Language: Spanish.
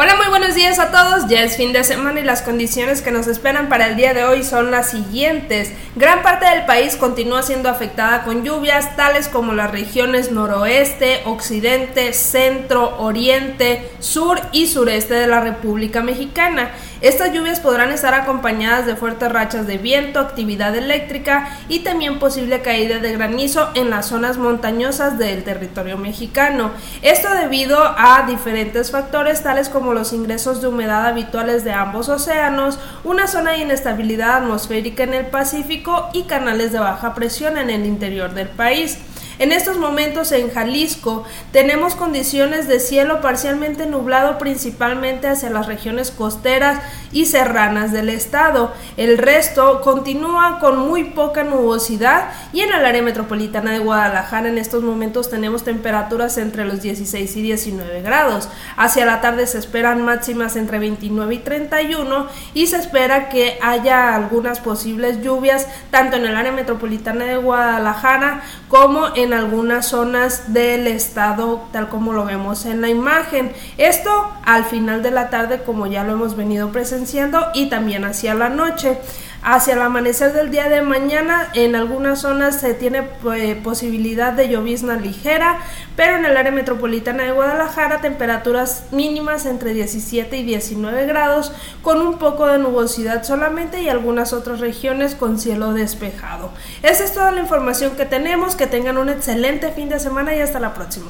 Hola, muy buenos días a todos. Ya es fin de semana y las condiciones que nos esperan para el día de hoy son las siguientes. Gran parte del país continúa siendo afectada con lluvias tales como las regiones noroeste, occidente, centro, oriente, sur y sureste de la República Mexicana. Estas lluvias podrán estar acompañadas de fuertes rachas de viento, actividad eléctrica y también posible caída de granizo en las zonas montañosas del territorio mexicano. Esto debido a diferentes factores tales como los ingresos de humedad habituales de ambos océanos, una zona de inestabilidad atmosférica en el Pacífico y canales de baja presión en el interior del país. En estos momentos en Jalisco tenemos condiciones de cielo parcialmente nublado principalmente hacia las regiones costeras y serranas del estado. El resto continúa con muy poca nubosidad y en el área metropolitana de Guadalajara en estos momentos tenemos temperaturas entre los 16 y 19 grados. Hacia la tarde se esperan máximas entre 29 y 31 y se espera que haya algunas posibles lluvias tanto en el área metropolitana de Guadalajara como en algunas zonas del estado, tal como lo vemos en la imagen. Esto al final de la tarde, como ya lo hemos venido presenciando, y también hacia la noche. Hacia el amanecer del día de mañana, en algunas zonas se tiene pues, posibilidad de llovizna ligera, pero en el área metropolitana de Guadalajara, temperaturas mínimas entre 17 y 19 grados, con un poco de nubosidad solamente y algunas otras regiones con cielo despejado. Esa es toda la información que tenemos. Que tengan un excelente fin de semana y hasta la próxima.